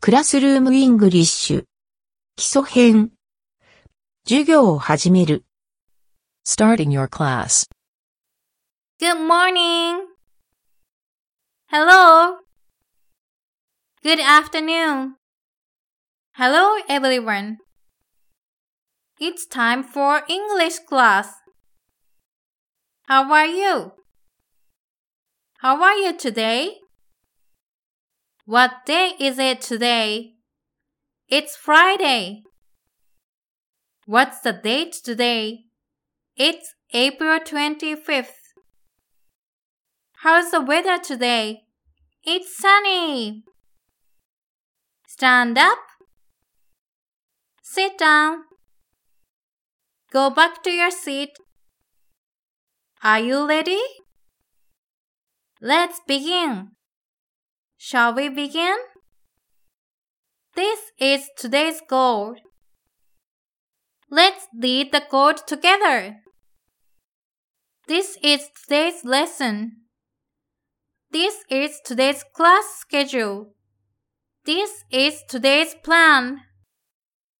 クラスルームイングリッシュ。基礎編。授業を始める。 Starting your class. Good morning. Hello. Good afternoon. Hello, everyone. It's time for English class. How are you? How are you today? What day is it today? It's Friday. What's the date today? It's April 25th. How's the weather today? It's sunny. Stand up. Sit down. Go back to your seat. Are you ready? Let's begin. Shall we begin? This is today's goal. Let's read the code together. This is today's lesson. This is today's class schedule. This is today's plan.